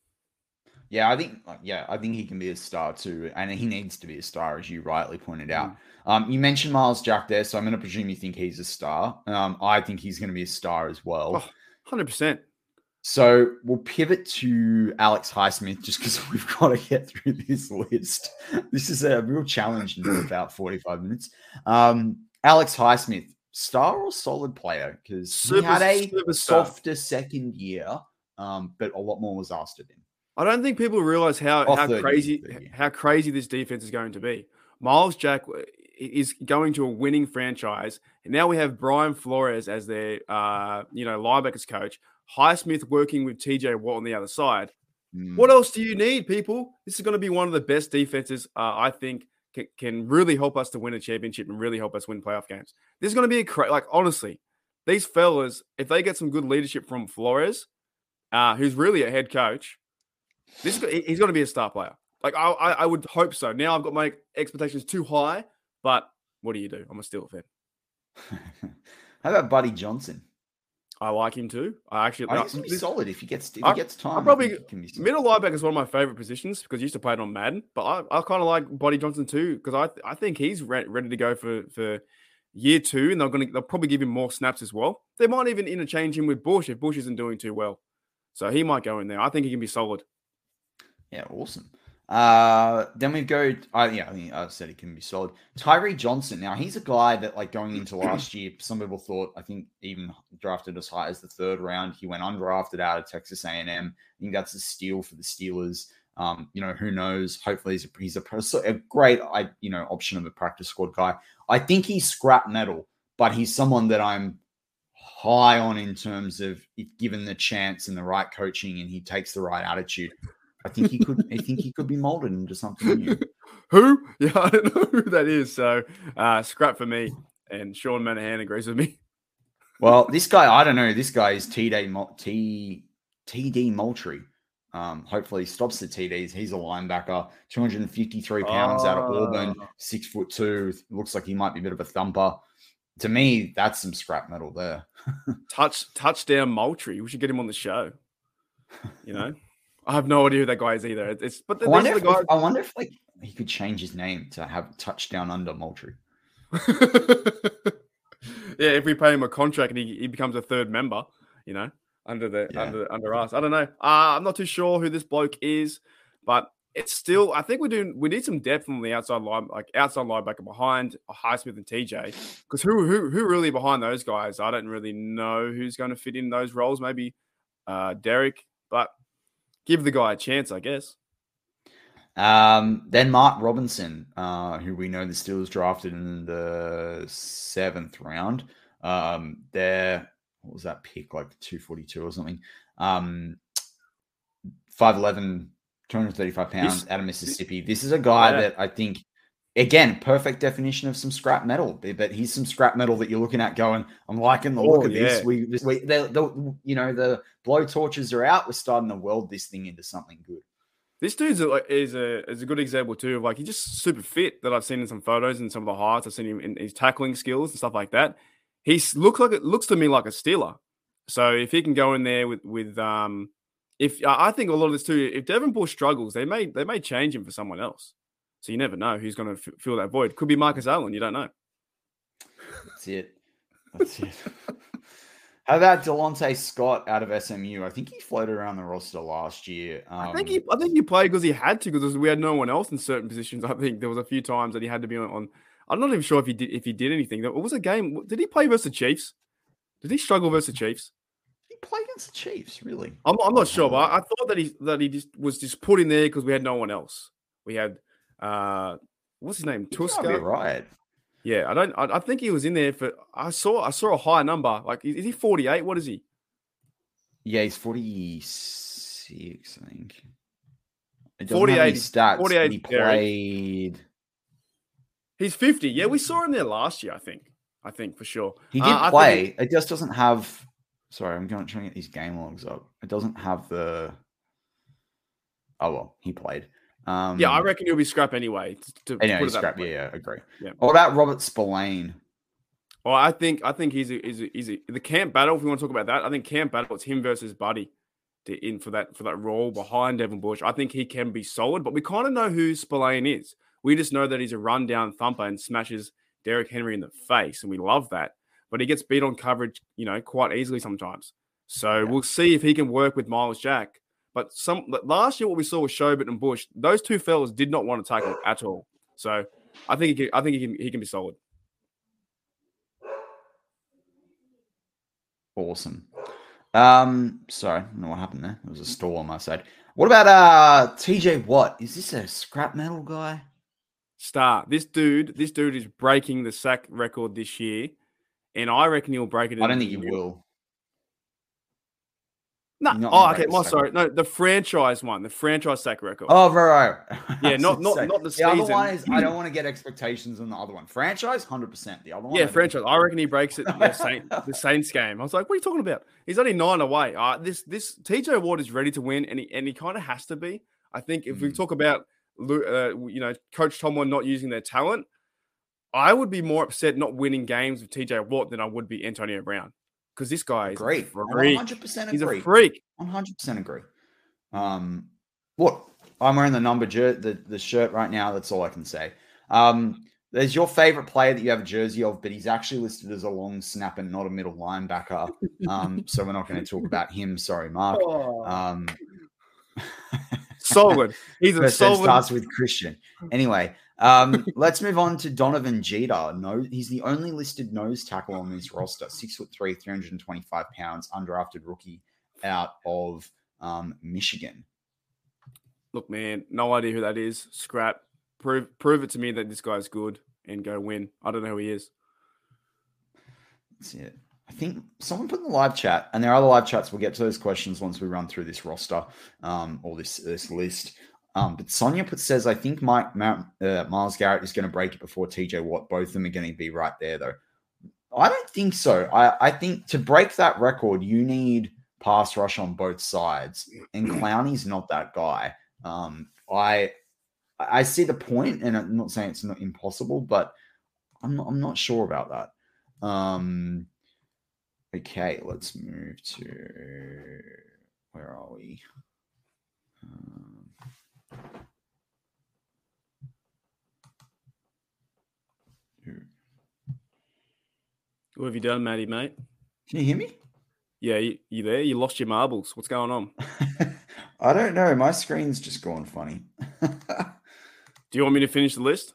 S1: Yeah, I think yeah, I think he can be a star too, and he needs to be a star, as you rightly pointed out.
S2: Mm.
S1: Um, you mentioned Myles Jack there, so I'm going to presume you think he's a star. Um, I think he's going to be a star as well.
S2: Oh, 100%.
S1: So we'll pivot to Alex Highsmith just because we've got to get through this list. This is a real challenge in about 45 minutes. Um, Alex Highsmith, star or solid player? Because he had a softer second year, um, but a lot more was asked of him.
S2: I don't think people realize how,
S1: Or
S2: how
S1: 30,
S2: crazy
S1: 30.
S2: how crazy this defense is going to be. Myles Jack is going to a winning franchise, and now we have Brian Flores as their uh, you know linebackers coach. Highsmith working with TJ Watt on the other side.
S1: Mm.
S2: What else do you need, people? This is going to be one of the best defenses uh, I think can, can really help us to win a championship and really help us win playoff games. This is going to be a cra- like honestly, these fellas, if they get some good leadership from Flores, uh, who's really a head coach, this is, he's going to be a star player. Like I, I, I would hope so. Now I've got my expectations too high, but what do you do? I'm a Steel fan.
S1: How about Buddy Johnson?
S2: I like him too. I actually
S1: I
S2: no,
S1: think he's solid if he gets if
S2: I-
S1: he gets time. I
S2: probably-
S1: think he can be solid.
S2: Middle linebacker is one of my favorite positions because I used to play it on Madden. But I, I kind of like Buddy Johnson too because I I think he's re- ready to go for for year two, and they're going to they'll probably give him more snaps as well. They might even interchange him with Bush if Bush isn't doing too well, so he might go in there. I think he can be solid.
S1: Yeah, awesome. Uh, then we go. I yeah, I think I said he can be solid. Tyree Johnson. Now he's a guy that like going into last year, some people thought I think even drafted as high as the third round. He went undrafted out of Texas A and M. I think that's a steal for the Steelers. Um, you know who knows? Hopefully he's a he's a, a great I you know option of a practice squad guy. I think he's scrap metal, but he's someone that I'm high on in terms of if given the chance and the right coaching and he takes the right attitude. I think he could. I think he could be molded into something new.
S2: Who? Yeah, I don't know who that is. So uh, scrap for me. And Sean Manahan agrees with me.
S1: Well, this guy, I don't know. This guy is TD T TD Moultrie. Um, hopefully, he stops the TDs. He's a linebacker, 253 pounds out of Auburn,
S2: Oh.
S1: six foot two. Looks like he might be a bit of a thumper. To me, that's some scrap metal there.
S2: Touch touchdown Moultrie. We should get him on the show. You know, I have no idea who that guy is either. It's but
S1: I wonder, if. I wonder if like he could change his name to have touchdown under Moultrie.
S2: yeah, if we pay him a contract and he, he becomes a third member, you know, under the
S1: Yeah.
S2: under under us. I don't know. Uh, I'm not too sure who this bloke is, but it's still. I think we're doing. We need some depth on the outside line, like outside linebacker behind Highsmith and TJ. Because who who who really behind those guys? I don't really know who's going to fit in those roles. Maybe uh, Derrek, but give the guy a chance, I guess.
S1: Um, then Mark Robinson, uh, who we know the Steelers drafted in the seventh round. Um, there, what was that pick? Like 242 or something. Um, 5'11, 235 pounds
S2: This-
S1: out of Mississippi. This is a guy
S2: Yeah.
S1: that I think, again, perfect definition of some scrap metal. But he's some scrap metal that you're looking at going, I'm liking the look
S2: Oh,
S1: of this.
S2: yeah.
S1: We, this- we the, the, you know, the blow torches are out. We're starting to weld this thing into something good.
S2: This dude's a, is a is a good example too of like he's just super fit that I've seen in some photos and some of the highlights I've seen him in his tackling skills and stuff like that. He's looks like it looks to me like a stealer. So if he can go in there with with um, if I I think a lot of this too, if Devin Bush struggles, they may they may change him for someone else. So you never know who's going to f- fill that void. Could be Marcus Allen. You don't know.
S1: That's it. That's it. How about Delontae Scott out of SMU? I think he floated around the roster last year. Um,
S2: I think he I think he played because he had to because we had no one else in certain positions. I think there was a few times that he had to be on. on I'm not even sure if he did if he did anything. It was a game. Did he play versus the Chiefs? Did he struggle versus the Chiefs?
S1: he played against the Chiefs. Really?
S2: I'm, I'm not sure, but I, I thought that he that he just was just put in there because we had no one else. We had uh what's his name? Tuszka.
S1: right.
S2: Yeah, I don't. I, I think he was in there for. I saw. I saw a high number. Like, is is he 48? What is he?
S1: Yeah, he's 46, I think.
S2: 48
S1: any stats.
S2: 48
S1: he
S2: is Derrek.
S1: played.
S2: He's 50. Yeah, we saw him there last year. I think. I think for sure.
S1: He
S2: Uh,
S1: did
S2: think
S1: play. It just doesn't have. Sorry, I'm going trying to get these game logs up. It doesn't have the. Oh well, he played. Um,
S2: Yeah, I reckon he'll be scrap anyway. To, to
S1: Anyway,
S2: put it that
S1: scrap. Yeah, yeah, agree.
S2: Yeah.
S1: What about Robert Spillane?
S2: Well, I think I think he's a, he's a, he's a, the camp battle. If we want to talk about that, I think camp battle it's him versus Buddy. to in for that for that role behind Devin Bush. I think he can be solid, but we kind of know who Spillane is. We just know that he's a rundown thumper and smashes Derrick Henry in the face, and we love that. But he gets beat on coverage, you know, quite easily sometimes. So yeah. we'll see if he can work with Myles Jack. But some last year, what we saw with Schobert and Bush, those two fellas did not want to tackle at all. So I think he can, I think he can he can be solid.
S1: Awesome. Um, sorry, I don't know what happened there. It was a storm, I said. What about uh TJ Watt? Is this a scrap metal guy?
S2: Star. This dude, this dude is breaking the sack record this year, and I reckon he'll break it.
S1: I don't think he will.
S2: No, oh, okay. My sorry, no, the franchise one, the franchise sack record.
S1: Oh, right.
S2: Yeah, not not not the, the season.
S1: other one is I don't want to get expectations on the other one. Franchise, hundred percent. The other one,
S2: yeah, franchise. I reckon he breaks it. The, Saint, the Saints game. I was like, what are you talking about? He's only nine away. Uh, this this TJ Watt is ready to win, and he and he kind of has to be. I think if mm. we talk about uh, you know Coach Tomlin not using their talent, I would be more upset not winning games with TJ Watt than I would be Antonio Brown because this guy is great. One hundred percent
S1: agree.
S2: He's a freak.
S1: One hundred percent agree. Um, what I'm wearing the number jer- the the shirt right now. That's all I can say. Um, there's your favorite player that you have a jersey of, but he's actually listed as a long snapper, not a middle linebacker. Um, so we're not going to talk about him. Sorry, Mark. Oh. Um,
S2: solid. He's a solid.
S1: Starts with Christian. Anyway, um, let's move on to Donovan Jeter. No, he's the only listed nose tackle on this roster. Six foot three, 325 pounds, undrafted rookie out of um, Michigan.
S2: Look, man, no idea who that is. Scrap. Prove prove it to me that this guy's good and go win. I don't know who he is.
S1: That's it. I think someone put in the live chat, and there are other live chats. We'll get to those questions once we run through this roster um, or this this list. Um, but Sonia put says, I think Mike Mount, uh, Myles Garrett is going to break it before TJ Watt. Both of them are going to be right there, though. I don't think so. I, I think to break that record, you need pass rush on both sides, and Clowney's not that guy. Um, I I see the point, and I'm not saying it's not impossible, but I'm not, I'm not sure about that. Um, okay, let's move to where are we? Um,
S2: what have you done, Matty, mate?
S1: Can you hear me?
S2: Yeah, you, you there? You lost your marbles. What's going on?
S1: I don't know. My screen's just gone funny.
S2: Do you want me to finish the list?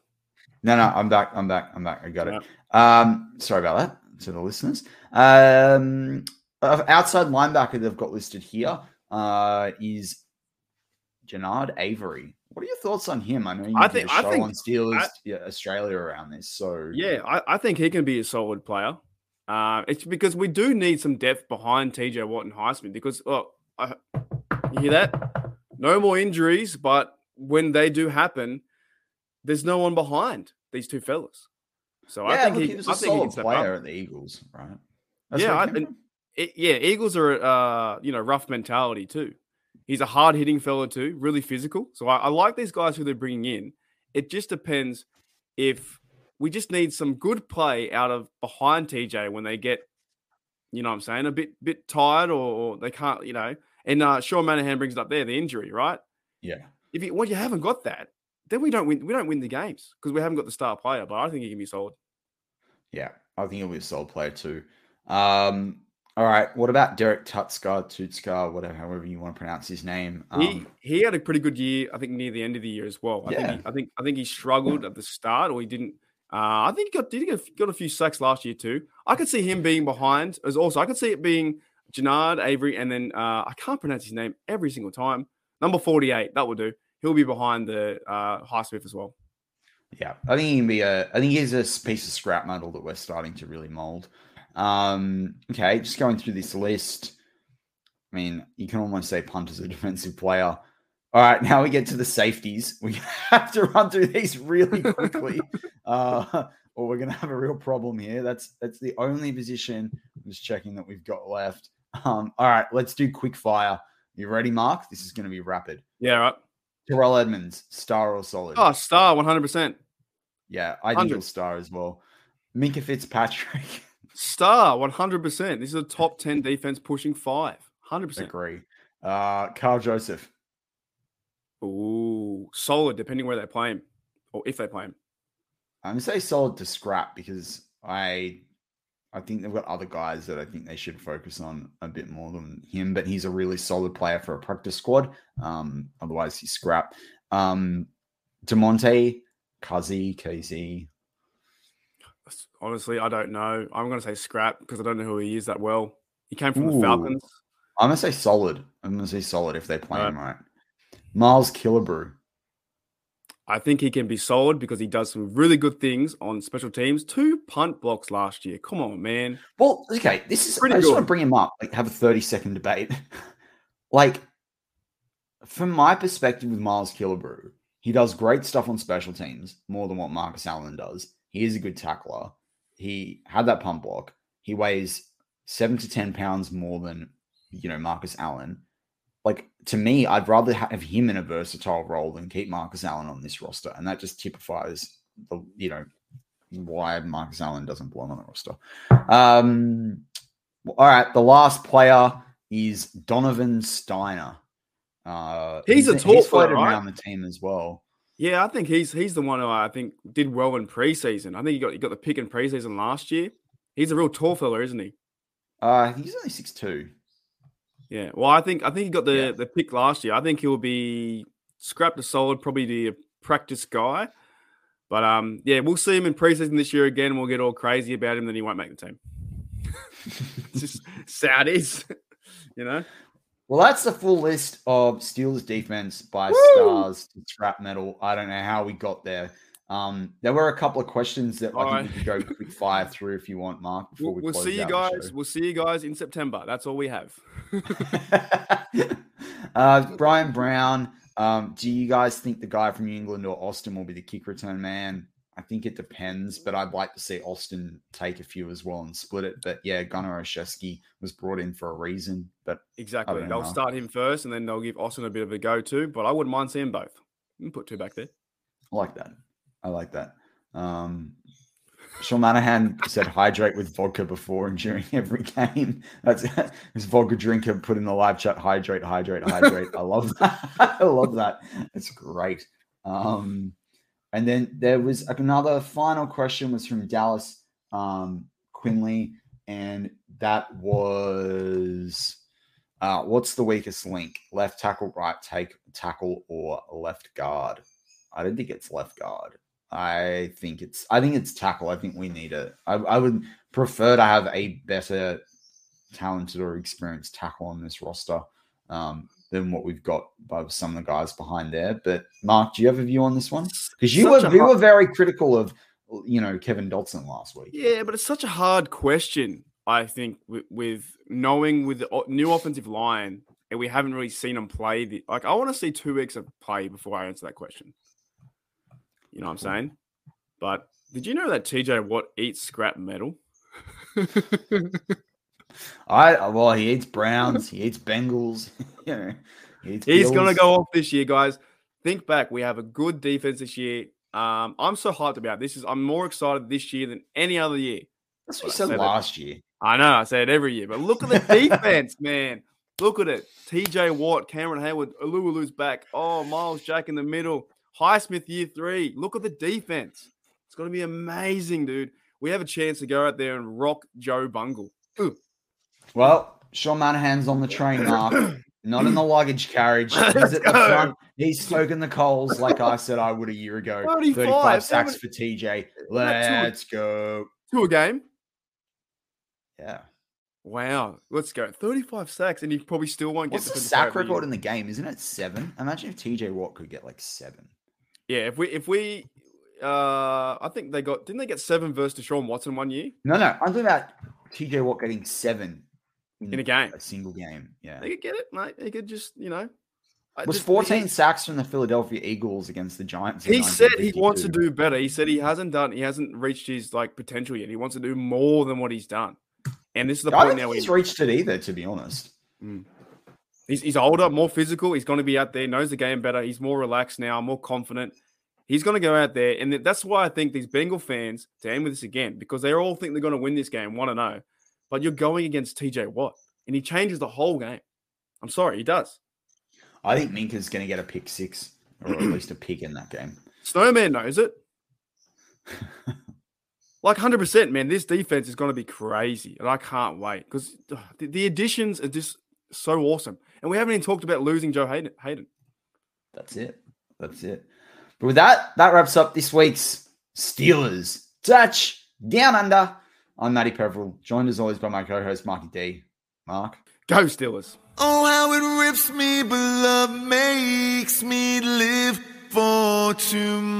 S1: No, no, I'm back. I'm back. I'm back. I got it. Um, sorry about that to the listeners. Um, outside linebacker they've got listed here uh, is Genard Avery. What are your thoughts on him? I know you I think, I think on Steelers I, yeah, Australia around this. So
S2: yeah, I, I, think he can be a solid player. Uh, it's because we do need some depth behind TJ Watt and Highsmith because look, I, you hear that? No more injuries, but when they do happen, there's no one behind these two fellas. So yeah, I think look, he, was a I solid
S1: player at the Eagles, right?
S2: That's yeah, I, it, yeah, Eagles are uh, you know rough mentality too. He's a hard hitting fellow too, really physical. So I, I, like these guys who they're bringing in. It just depends if we just need some good play out of behind TJ when they get, you know, what I'm saying a bit bit tired or, or they can't, you know. And uh, Sean Manahan brings it up there the injury, right?
S1: Yeah.
S2: If you well, you haven't got that, then we don't win. We don't win the games because we haven't got the star player. But I think he can be solid.
S1: Yeah, I think he'll be a solid player too. Um, all right. What about Derrek Tutska, Tutska, whatever, however you want to pronounce his name?
S2: Um, he he had a pretty good year, I think, near the end of the year as well. I yeah. think he, I think I think he struggled at the start, or he didn't. Uh, I think he got did he get, got a few sacks last year too. I could see him being behind as also. I could see it being Genard Avery, and then uh, I can't pronounce his name every single time. Number forty eight, that will do. He'll be behind the uh, Highsmith as well.
S1: Yeah, I think he can be a. I think he's a piece of scrap metal that we're starting to really mold. Um, okay, just going through this list. I mean, you can almost say Punt is a defensive player. All right, now we get to the safeties. We have to run through these really quickly, uh, or we're going to have a real problem here. That's that's the only position. I'm just checking that we've got left. Um, all right, let's do quick fire. You ready, Mark? This is going to be rapid.
S2: Yeah, right.
S1: Terrell Edmunds, star or solid?
S2: Oh, star, 100%.
S1: Yeah, I think star as well. Minkah Fitzpatrick.
S2: Star, 100%. This is a top 10 defense pushing five. 100%.
S1: Agree. Uh, Karl Joseph.
S2: Ooh, solid, depending where they play him or if they play him.
S1: I'm gonna say solid to scrap because I I think they've got other guys that I think they should focus on a bit more than him, but he's a really solid player for a practice squad. Um, otherwise he's scrap. Um Damontae, Kazee, KZ.
S2: Honestly, I don't know. I'm gonna say scrap because I don't know who he is that well. He came from
S1: Ooh.
S2: the Falcons.
S1: I'm gonna say solid. I'm gonna say solid if they play
S2: Right.
S1: him right. Miles Killebrew.
S2: I think he can be solid because he does some really good things on special teams. Two punt blocks last year. Come on, man.
S1: Well, okay, this is
S2: Pretty
S1: I just want to bring him up, like have a 30 second debate. like, from my perspective with Miles Killebrew, he does great stuff on special teams, more than what Marcus Allen does. He is a good tackler. He had that pump block. He weighs seven to 10 pounds more than, you know, Marcus Allen. Like, to me, I'd rather have him in a versatile role than keep Marcus Allen on this roster. And that just typifies the, you know, why Marcus Allen doesn't belong on the roster. Um, all right, the last player is Donovan Stiner. Uh,
S2: He's a tall
S1: he's floated
S2: right?
S1: around the team as well.
S2: Yeah, I think he's he's the one who I think did well in preseason. I think he got he got the pick in preseason last year. He's a real tall fella, isn't he?
S1: Uh, he's only six two.
S2: Yeah. Well, I think I think he got the
S1: Yeah.
S2: the pick last year. I think he'll be scrapped a solid, probably the practice guy. But um, yeah, we'll see him in preseason this year again. We'll get all crazy about him, then he won't make the team. It's just sad is, you know.
S1: Well, that's the full list of Steelers defense by
S2: Woo!
S1: stars to scrap metal. I don't know how we got there. Um, there were a couple of questions that I
S2: Alright.
S1: think we could go quick fire through if you want, Mark. Before
S2: We'll,
S1: we
S2: we'll see you guys. We'll see you guys in September. That's all we have.
S1: uh, Brian Brown, um, do you guys think the guy from New England or Austin will be the kick return man? I think it depends, but I'd like to see Austin take a few as well and split it. But yeah, Gunner Olszewski was brought in for a reason. But
S2: exactly. They'll
S1: know.
S2: start him first, and then they'll give Austin a bit of a go too. But I wouldn't mind seeing both. You can put two back there.
S1: I like that. I like that. Um, Sean Manahan said hydrate with vodka before and during every game. That's his vodka drinker put in the live chat. Hydrate, hydrate, hydrate. I love that. I love that. It's great. Um, and then there was another final question was from Dallas um, Quinley, and that was uh, what's the weakest link? Left tackle, right take tackle, or left guard? I don't think it's left guard. I think it's I think it's tackle. I think we need it. I, I would prefer to have a better talented or experienced tackle on this roster um, than what we've got by some of the guys behind there. But Mark, do you have a view on this one? Because you
S2: Such
S1: were you
S2: hard-
S1: were very critical of you know Kevin Dotson last week.
S2: Yeah, but it's such a hard question. I think with, with knowing with the new offensive line, and we haven't really seen them play. The, like I want to see two weeks of play before I answer that question. You know what I'm saying? But did you know that TJ Watt eats scrap metal?
S1: I well he eats Browns, he eats Bengals. you know, he eats
S2: He's going to go off this year, guys. Think back. We have a good defense this year. Um, I'm so hyped about this. Is I'm more excited this year than any other year.
S1: That's what you said
S2: said it.
S1: last year.
S2: I know I say it every year, but look at the defense, man. Look at it. TJ Watt, Cameron Heyward, Alualu's back. Oh, Myles Jack in the middle. Highsmith year three. Look at the defense. It's going to be amazing, dude. We have a chance to go out there and rock Joe Bungle. Ooh.
S1: Well, Sean Manahan's on the train, Mark. Not in the luggage carriage. He's
S2: Let's
S1: at the
S2: go.
S1: front. He's stoking the coals like I said I would a year ago.
S2: 35,
S1: 35 sacks for TJ. Let's go.
S2: To a game.
S1: Yeah.
S2: Wow. Let's go. 35 sacks, and he probably still won't get
S1: What's the sack
S2: the
S1: record in the game? Isn't it seven? Imagine if TJ Watt could get like seven.
S2: Yeah, if we if we uh I think they got didn't they get seven versus Deshaun Watson one year
S1: No, no. I'm talking about TJ Watt getting seven
S2: in a mm, game?
S1: a single game. Yeah.
S2: They could get it, mate. They could just, you know. I
S1: was
S2: just-
S1: 14
S2: he-
S1: sacks from the Philadelphia Eagles against the Giants.
S2: He said he wants to do better. He said he hasn't done, he hasn't reached his like potential yet. He wants to do more than what he's done. And this is the
S1: I
S2: point now.
S1: he's reached it either, to be honest. Mm.
S2: he's, he's older, more physical. He's going to be out there, knows the game better. He's more relaxed now, more confident. He's going to go out there, and that's why I think these Bengal fans to end with this again because they all think they're going to win this game, want to know. But you're going against TJ Watt, and he changes the whole game. I'm sorry, he does.
S1: I think Minkah's going to get a pick six, or at least a pick in that game.
S2: Snowman knows it. like 100%, man. This defense is going to be crazy. And I can't wait because the, the, additions are just so awesome. And we haven't even talked about losing Joe Hayden. Haden.
S1: That's it. That's it. But with that, that wraps up this week's Steelers Touch Down Under. I'm Matty Peverell, joined as always by my co-host Marky D. Mark.
S2: Go Steelers.
S3: Oh, how it rips me, but love makes me live for tomorrow.